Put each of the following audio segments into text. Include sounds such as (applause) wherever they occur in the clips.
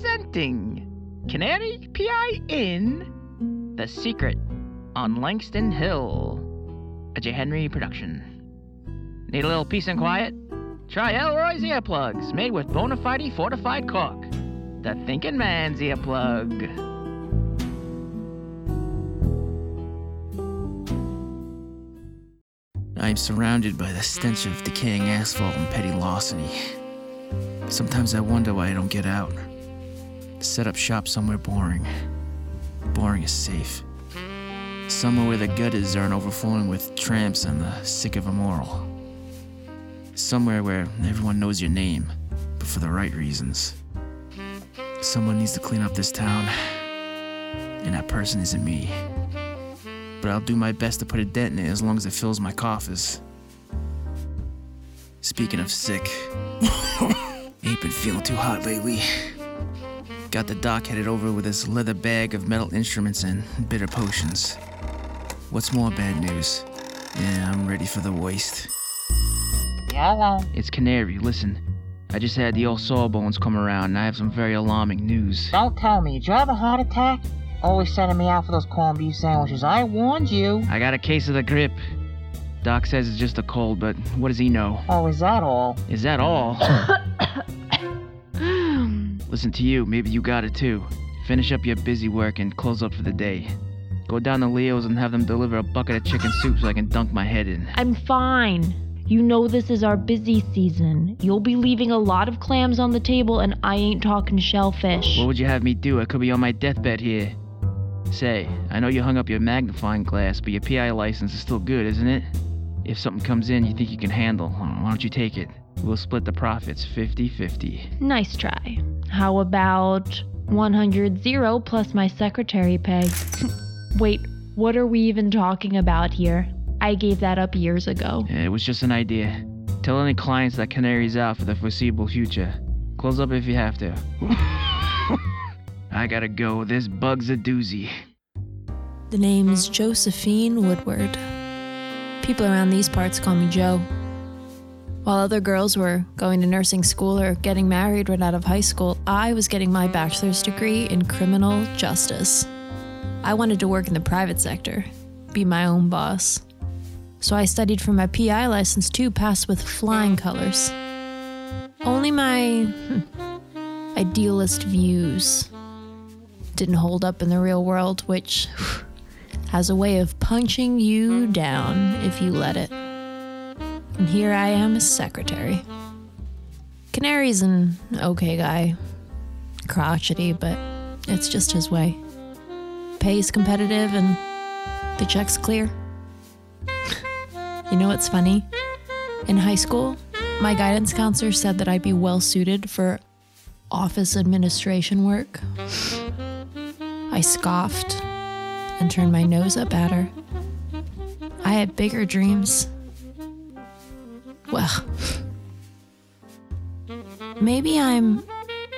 presenting Canary P.I. in The Secret on Langston Hill, a J. Henry production. Need a little peace and quiet? Try Elroy's earplugs, made with bona fide fortified cork. The thinking man's earplug. I am surrounded by the stench of decaying asphalt and petty larceny. Sometimes I wonder why I don't get out. Set up shop somewhere boring. Boring is safe. Somewhere where the gutters aren't overflowing with tramps and the sick of immoral. Somewhere where everyone knows your name, but for the right reasons. Someone needs to clean up this town, and that person isn't me but I'll do my best to put a dent in it as long as it fills my coffers. Speaking of sick, (laughs) ain't been feeling too hot lately. Got the doc headed over with his leather bag of metal instruments and bitter potions. What's more bad news? Yeah, I'm ready for the waste. Hello. It's Canary, listen. I just had the old sawbones come around and I have some very alarming news. Don't tell me. Did you have a heart attack? Always sending me out for those corned beef sandwiches. I warned you. I got a case of the grippe. Doc says it's just a cold, but what does he know? Oh, is that all? Is that all? (coughs) (coughs) Listen to you, maybe you got it too. Finish up your busy work and close up for the day. Go down to Leo's and have them deliver a bucket of chicken soup so I can dunk my head in. I'm fine. You know this is our busy season. You'll be leaving a lot of clams on the table, and I ain't talking shellfish. What would you have me do? I could be on my deathbed here. Say, I know you hung up your magnifying glass, but your PI license is still good, isn't it? If something comes in you think you can handle, why don't you take it? We'll split the profits 50 50. Nice try. How about 100 0 plus my secretary pay? (laughs) Wait, what are we even talking about here? I gave that up years ago. It was just an idea. Tell any clients that Canary's out for the foreseeable future. Close up if you have to. (laughs) I gotta go. This bug's a doozy. The name's Josephine Woodward. People around these parts call me Joe. While other girls were going to nursing school or getting married right out of high school, I was getting my bachelor's degree in criminal justice. I wanted to work in the private sector, be my own boss. So I studied for my PI license too, passed with flying colors. Only my hmm, idealist views didn't hold up in the real world, which has a way of punching you down if you let it. And here I am as secretary. Canary's an okay guy. Crotchety, but it's just his way. Pay's competitive and the check's clear. you know what's funny? In high school, my guidance counselor said that I'd be well suited for office administration work. I scoffed and turned my nose up at her. I had bigger dreams. Well, maybe I'm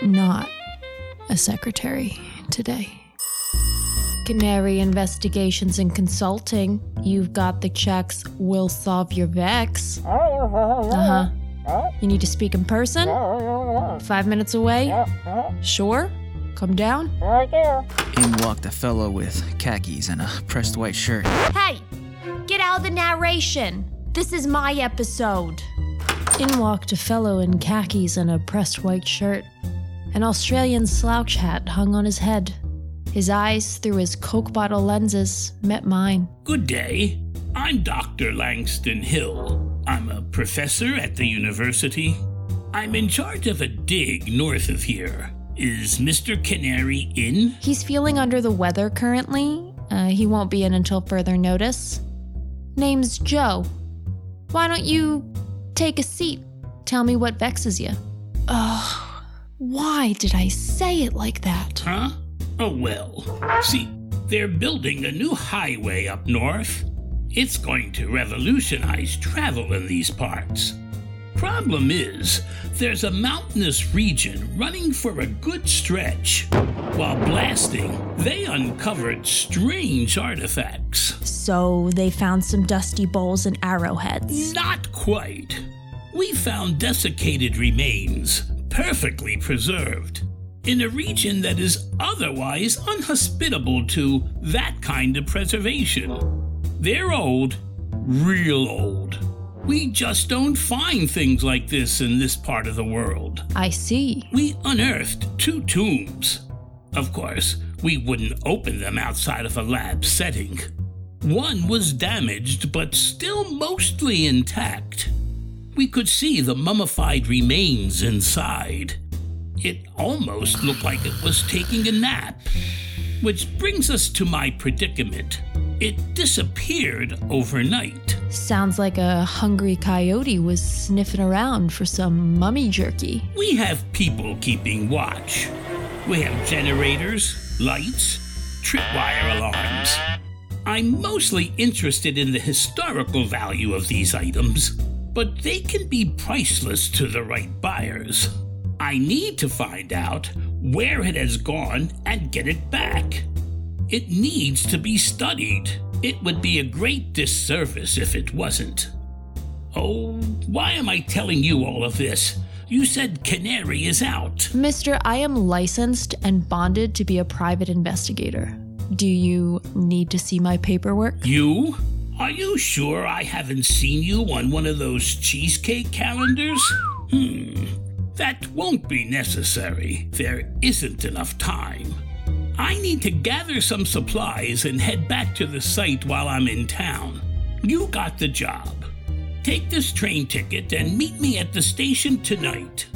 not a secretary today. Canary Investigations and Consulting. You've got the checks. We'll solve your vex. Uh huh. You need to speak in person? Five minutes away? Sure? Come down? In walked a fellow with khakis and a pressed white shirt. Hey! Get out of the narration! This is my episode. In walked a fellow in khakis and a pressed white shirt. An Australian slouch hat hung on his head. His eyes, through his Coke bottle lenses, met mine. Good day. I'm Dr. Langston Hill. I'm a professor at the university. I'm in charge of a dig north of here. Is Mr. Canary in? He's feeling under the weather currently. Uh, he won't be in until further notice. Name's Joe. Why don't you take a seat? Tell me what vexes you. Ugh. Why did I say it like that? Huh? Oh, well. See, they're building a new highway up north. It's going to revolutionize travel in these parts. Problem is, there's a mountainous region running for a good stretch. While blasting, they uncovered strange artifacts. So they found some dusty bowls and arrowheads. Not quite. We found desiccated remains, perfectly preserved. in a region that is otherwise unhospitable to that kind of preservation. They're old, real old. We just don't find things like this in this part of the world. I see. We unearthed two tombs. Of course, we wouldn't open them outside of a lab setting. One was damaged, but still mostly intact. We could see the mummified remains inside. It almost looked like it was taking a nap. Which brings us to my predicament. It disappeared overnight. Sounds like a hungry coyote was sniffing around for some mummy jerky. We have people keeping watch. We have generators, lights, tripwire alarms. I'm mostly interested in the historical value of these items, but they can be priceless to the right buyers. I need to find out where it has gone and get it back. It needs to be studied. It would be a great disservice if it wasn't. Oh, why am I telling you all of this? You said Canary is out. Mister, I am licensed and bonded to be a private investigator. Do you need to see my paperwork? You? Are you sure I haven't seen you on one of those cheesecake calendars? Hmm. That won't be necessary. There isn't enough time. I need to gather some supplies and head back to the site while I'm in town. You got the job. Take this train ticket and meet me at the station tonight.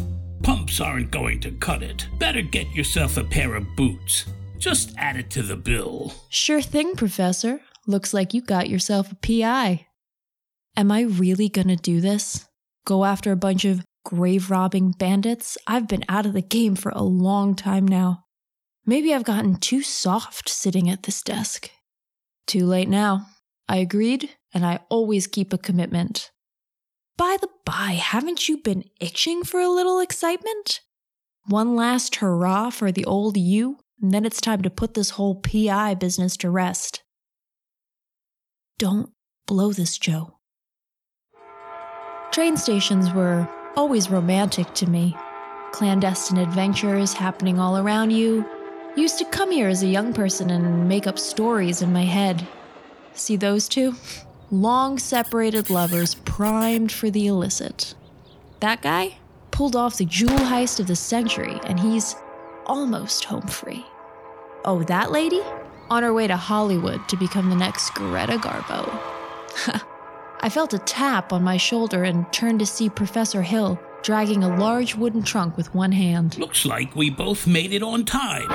Pumps aren't going to cut it. Better get yourself a pair of boots. Just add it to the bill. Sure thing, Professor. Looks like you got yourself a PI. Am I really gonna do this? Go after a bunch of grave robbing bandits? I've been out of the game for a long time now. Maybe I've gotten too soft sitting at this desk. Too late now. I agreed, and I always keep a commitment. By the by, haven't you been itching for a little excitement? One last hurrah for the old you, and then it's time to put this whole PI business to rest. Don't blow this, Joe. Train stations were always romantic to me. Clandestine adventures happening all around you. Used to come here as a young person and make up stories in my head. See those two? Long separated lovers primed for the illicit. That guy pulled off the jewel heist of the century, and he's almost home free. Oh, that lady? On her way to Hollywood to become the next Greta Garbo. (laughs) I felt a tap on my shoulder and turned to see Professor Hill dragging a large wooden trunk with one hand. Looks like we both made it on time.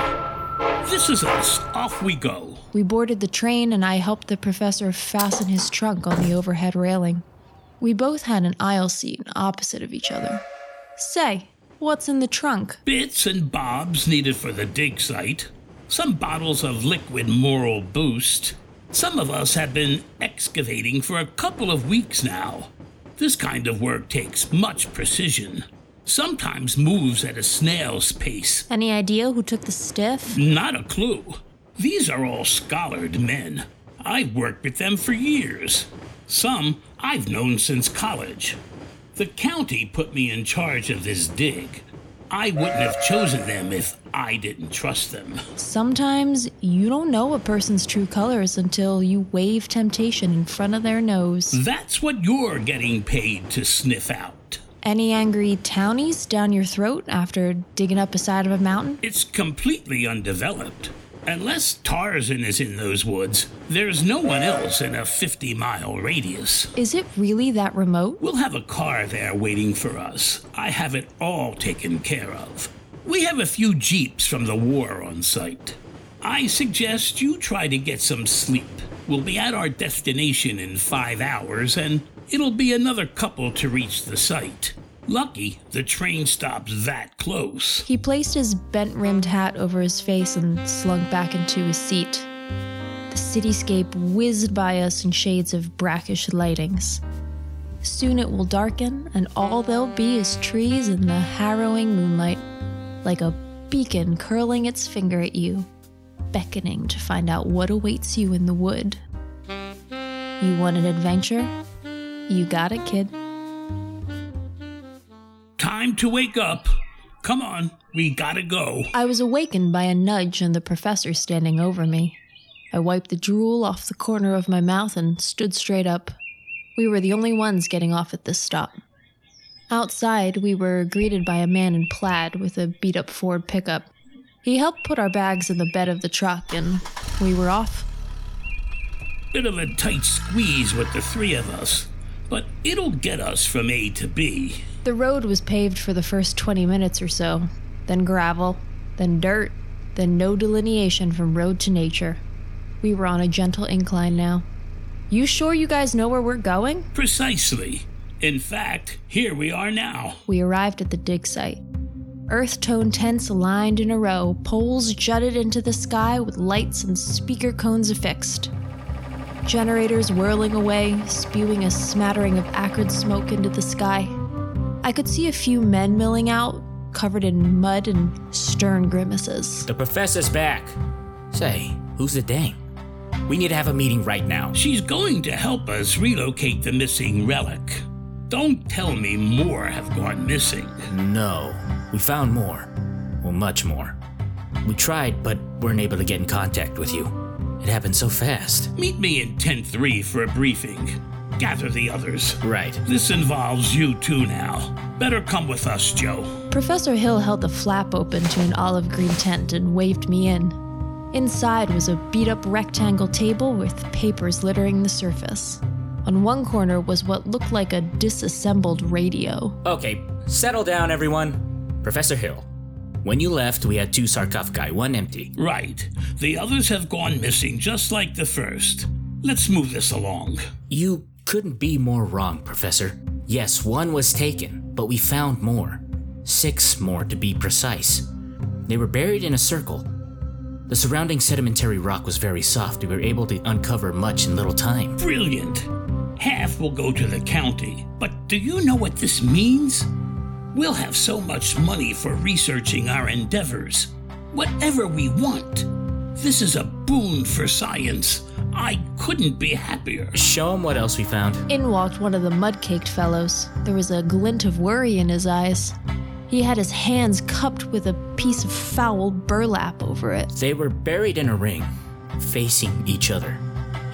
This is us. Off we go. We boarded the train and I helped the professor fasten his trunk on the overhead railing. We both had an aisle seat opposite of each other. Say, what's in the trunk? Bits and bobs needed for the dig site. Some bottles of liquid moral boost. Some of us have been excavating for a couple of weeks now. This kind of work takes much precision. Sometimes moves at a snail's pace. Any idea who took the stiff? Not a clue. These are all scholared men. I've worked with them for years. Some I've known since college. The county put me in charge of this dig. I wouldn't have chosen them if I didn't trust them. Sometimes you don't know a person's true colors until you wave temptation in front of their nose. That's what you're getting paid to sniff out. Any angry townies down your throat after digging up a side of a mountain? It's completely undeveloped. Unless Tarzan is in those woods, there's no one else in a 50 mile radius. Is it really that remote? We'll have a car there waiting for us. I have it all taken care of. We have a few jeeps from the war on site. I suggest you try to get some sleep. We'll be at our destination in five hours, and it'll be another couple to reach the site. Lucky the train stops that close. He placed his bent rimmed hat over his face and slunk back into his seat. The cityscape whizzed by us in shades of brackish lightings. Soon it will darken, and all there'll be is trees in the harrowing moonlight, like a beacon curling its finger at you, beckoning to find out what awaits you in the wood. You want an adventure? You got it, kid. Time to wake up. come on, we gotta go. I was awakened by a nudge and the professor standing over me. I wiped the drool off the corner of my mouth and stood straight up. We were the only ones getting off at this stop. Outside, we were greeted by a man in plaid with a beat up Ford pickup. He helped put our bags in the bed of the truck, and we were off. Bit of a tight squeeze with the three of us, but it'll get us from A to B. The road was paved for the first 20 minutes or so, then gravel, then dirt, then no delineation from road to nature. We were on a gentle incline now. You sure you guys know where we're going? Precisely. In fact, here we are now. We arrived at the dig site. Earth tone tents lined in a row, poles jutted into the sky with lights and speaker cones affixed. Generators whirling away, spewing a smattering of acrid smoke into the sky. I could see a few men milling out, covered in mud and stern grimaces. The professor's back. Say, who's the dame? We need to have a meeting right now. She's going to help us relocate the missing relic. Don't tell me more have gone missing. No, we found more. Well, much more. We tried, but weren't able to get in contact with you. It happened so fast. Meet me in tent 3 for a briefing. Gather the others. Right. This involves you too now. Better come with us, Joe. Professor Hill held the flap open to an olive green tent and waved me in. Inside was a beat up rectangle table with papers littering the surface. On one corner was what looked like a disassembled radio. Okay, settle down, everyone. Professor Hill, when you left, we had two sarcophagi, one empty. Right. The others have gone missing just like the first. Let's move this along. You couldn't be more wrong, Professor. Yes, one was taken, but we found more. Six more to be precise. They were buried in a circle. The surrounding sedimentary rock was very soft. We were able to uncover much in little time. Brilliant. Half will go to the county. But do you know what this means? We'll have so much money for researching our endeavors. Whatever we want. This is a boon for science. I couldn't be happier. Show 'em what else we found. In walked one of the mud caked fellows. There was a glint of worry in his eyes. He had his hands cupped with a piece of foul burlap over it. They were buried in a ring, facing each other.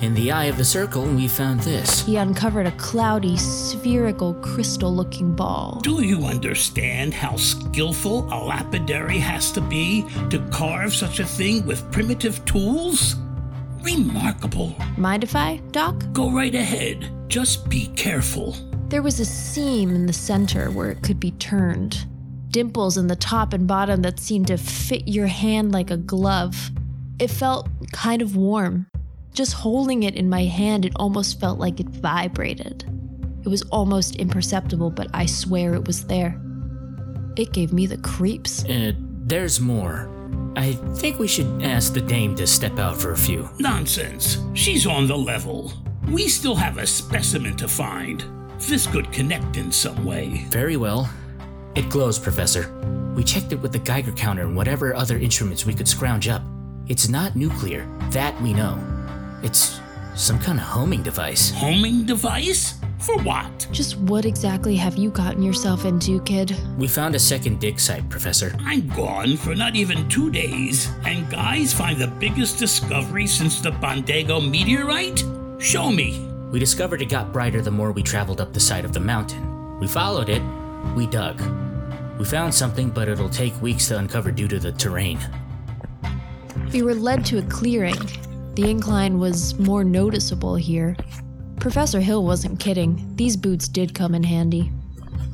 In the eye of the circle, we found this. He uncovered a cloudy, spherical, crystal looking ball. Do you understand how skillful a lapidary has to be to carve such a thing with primitive tools? Remarkable. Mind if I, Doc? Go right ahead. Just be careful. There was a seam in the center where it could be turned. Dimples in the top and bottom that seemed to fit your hand like a glove. It felt kind of warm. Just holding it in my hand, it almost felt like it vibrated. It was almost imperceptible, but I swear it was there. It gave me the creeps. Uh, there's more. I think we should ask the dame to step out for a few. Nonsense. She's on the level. We still have a specimen to find. This could connect in some way. Very well. It glows, Professor. We checked it with the Geiger counter and whatever other instruments we could scrounge up. It's not nuclear, that we know. It's some kind of homing device. Homing device? For what? Just what exactly have you gotten yourself into, kid? We found a second dig site, Professor. I'm gone for not even two days, and guys find the biggest discovery since the Bendego meteorite? Show me. We discovered it got brighter the more we traveled up the side of the mountain. We followed it, we dug. We found something, but it'll take weeks to uncover due to the terrain. We were led to a clearing. The incline was more noticeable here. Professor Hill wasn't kidding. These boots did come in handy.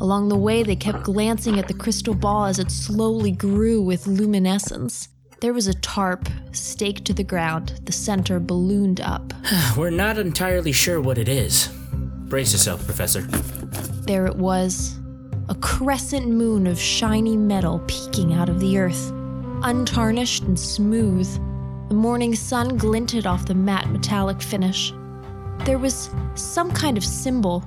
Along the way, they kept glancing at the crystal ball as it slowly grew with luminescence. There was a tarp staked to the ground, the center ballooned up. (sighs) (sighs) We're not entirely sure what it is. Brace yourself, Professor. There it was a crescent moon of shiny metal peeking out of the earth, untarnished and smooth. The morning sun glinted off the matte metallic finish. There was some kind of symbol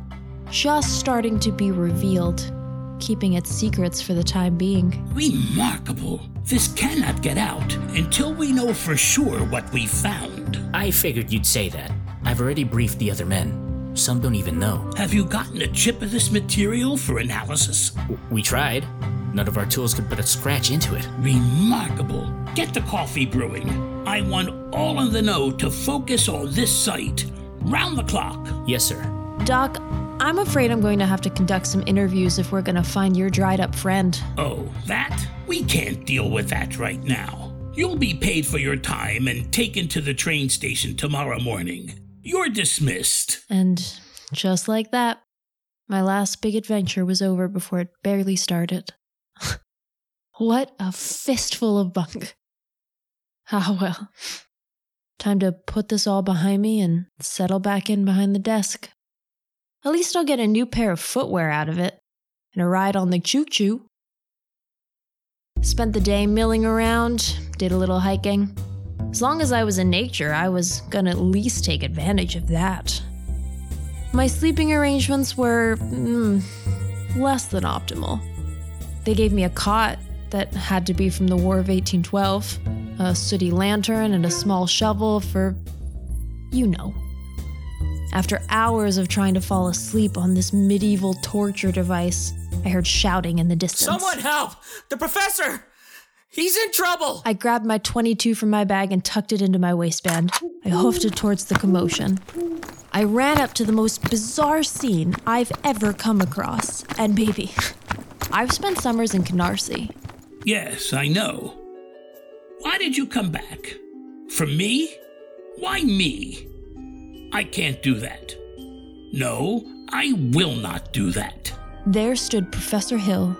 just starting to be revealed, keeping its secrets for the time being. Remarkable. This cannot get out until we know for sure what we found. I figured you'd say that. I've already briefed the other men. Some don't even know. Have you gotten a chip of this material for analysis? We tried. None of our tools could put a scratch into it. Remarkable. Get the coffee brewing. I want all in the know to focus on this site. Round the clock. Yes, sir. Doc, I'm afraid I'm going to have to conduct some interviews if we're going to find your dried up friend. Oh, that? We can't deal with that right now. You'll be paid for your time and taken to the train station tomorrow morning. You're dismissed. And just like that, my last big adventure was over before it barely started. (laughs) what a fistful of bunk. Ah, well. Time to put this all behind me and settle back in behind the desk. At least I'll get a new pair of footwear out of it and a ride on the choo choo. Spent the day milling around, did a little hiking. As long as I was in nature, I was gonna at least take advantage of that. My sleeping arrangements were mm, less than optimal. They gave me a cot that had to be from the War of 1812, a sooty lantern, and a small shovel for. you know. After hours of trying to fall asleep on this medieval torture device, I heard shouting in the distance. Someone help! The professor! He's in trouble! I grabbed my 22 from my bag and tucked it into my waistband. I hoofed it towards the commotion. I ran up to the most bizarre scene I've ever come across. And baby, (laughs) I've spent summers in Canarsie. Yes, I know. Why did you come back? For me? Why me? I can't do that. No, I will not do that. There stood Professor Hill,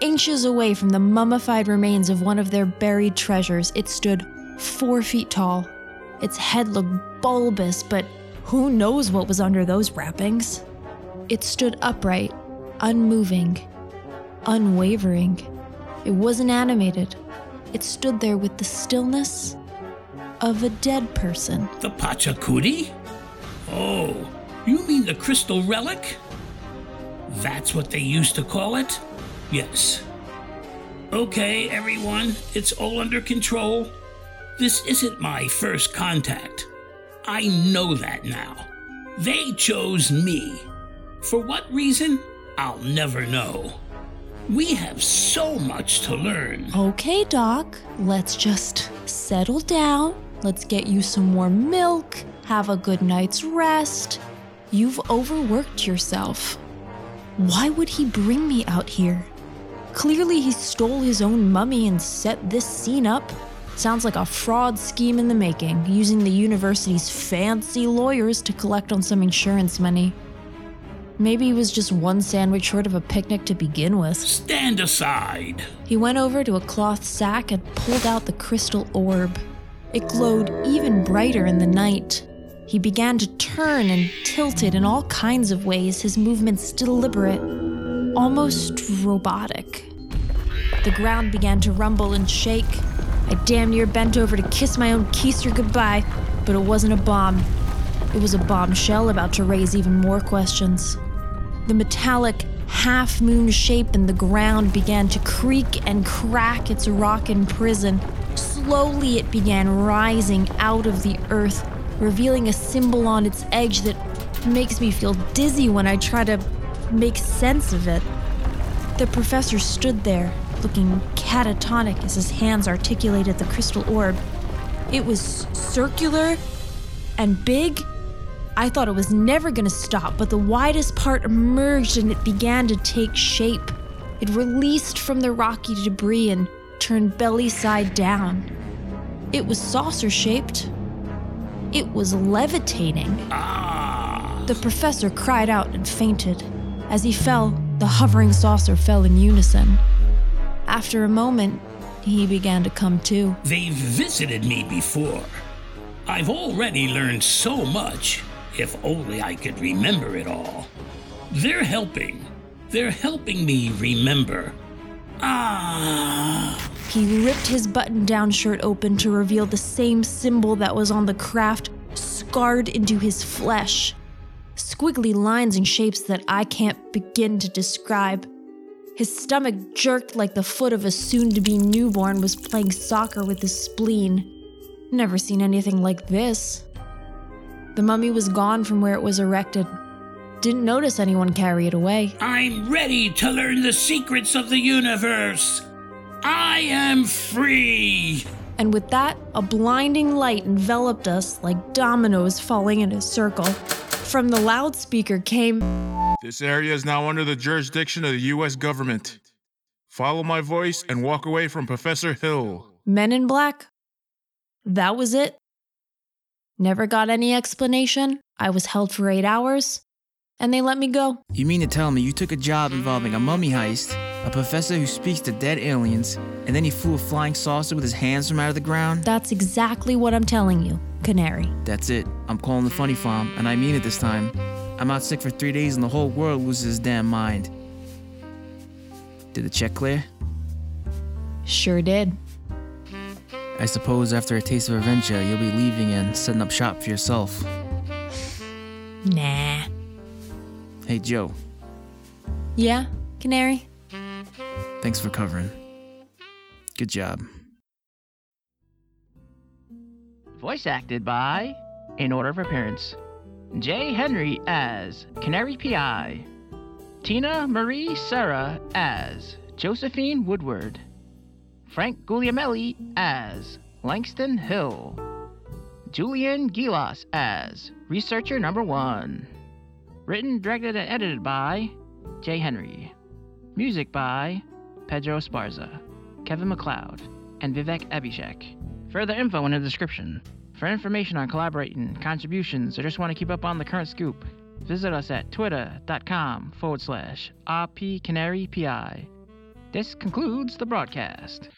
inches away from the mummified remains of one of their buried treasures. It stood four feet tall. Its head looked bulbous, but who knows what was under those wrappings? It stood upright, unmoving, unwavering. It wasn't animated. It stood there with the stillness of a dead person. The Pachacudi? Oh, you mean the crystal relic? That's what they used to call it? Yes. Okay, everyone, it's all under control. This isn't my first contact. I know that now. They chose me. For what reason? I'll never know. We have so much to learn. Okay, Doc, let's just settle down. Let's get you some more milk, have a good night's rest. You've overworked yourself. Why would he bring me out here? Clearly, he stole his own mummy and set this scene up. Sounds like a fraud scheme in the making, using the university's fancy lawyers to collect on some insurance money. Maybe he was just one sandwich short of a picnic to begin with. Stand aside. He went over to a cloth sack and pulled out the crystal orb. It glowed even brighter in the night. He began to turn and tilt it in all kinds of ways, his movements deliberate, almost robotic. The ground began to rumble and shake. I damn near bent over to kiss my own keister goodbye, but it wasn't a bomb. It was a bombshell about to raise even more questions. The metallic, half moon shape in the ground began to creak and crack its rockin' prison. Slowly, it began rising out of the earth, revealing a symbol on its edge that makes me feel dizzy when I try to make sense of it. The professor stood there, looking catatonic as his hands articulated the crystal orb. It was circular and big. I thought it was never going to stop, but the widest part emerged and it began to take shape. It released from the rocky debris and turned belly side down. It was saucer shaped. It was levitating. Ah, The professor cried out and fainted. As he fell, the hovering saucer fell in unison. After a moment, he began to come to. they've visited me before. I've already learned so much, if only I could remember it all. They're helping. They're helping me remember. Ah. He ripped his button down shirt open to reveal the same symbol that was on the craft, scarred into his flesh. Squiggly lines and shapes that I can't begin to describe. His stomach jerked like the foot of a soon to be newborn was playing soccer with his spleen. Never seen anything like this. The mummy was gone from where it was erected. Didn't notice anyone carry it away. I'm ready to learn the secrets of the universe. I am free. And with that, a blinding light enveloped us like dominoes falling in a circle. From the loudspeaker came, This area is now under the jurisdiction of the U.S. government. Follow my voice and walk away from Professor Hill. Men in Black. That was it. Never got any explanation. I was held for eight hours, and they let me go. You mean to tell me you took a job involving a mummy heist, a professor who speaks to dead aliens, and then he flew a flying saucer with his hands from out of the ground? That's exactly what I'm telling you, Canary. That's it. I'm calling the funny farm, and I mean it this time. I'm out sick for three days and the whole world loses his damn mind. Did the check clear? Sure did. I suppose after a taste of adventure, you'll be leaving and setting up shop for yourself. Nah. Hey, Joe, Yeah, Canary? thanks for covering. Good job. Voice acted by, in order of appearance, Jay Henry as Canary PI, Tina Marie Serra as Josephine Woodward, Frank Guglielmelli as Langston Hill, Julian Gilas as Researcher Number One. Written, directed, and edited by Jay Henry. Music by Pedro Sparza, Kevin MacLeod, and Vivek Abhishek. Further info in the description. For information on collaborating, contributions, or just want to keep up on the current scoop, visit us at twitter.com forward slash rpcanarypi. This concludes the broadcast.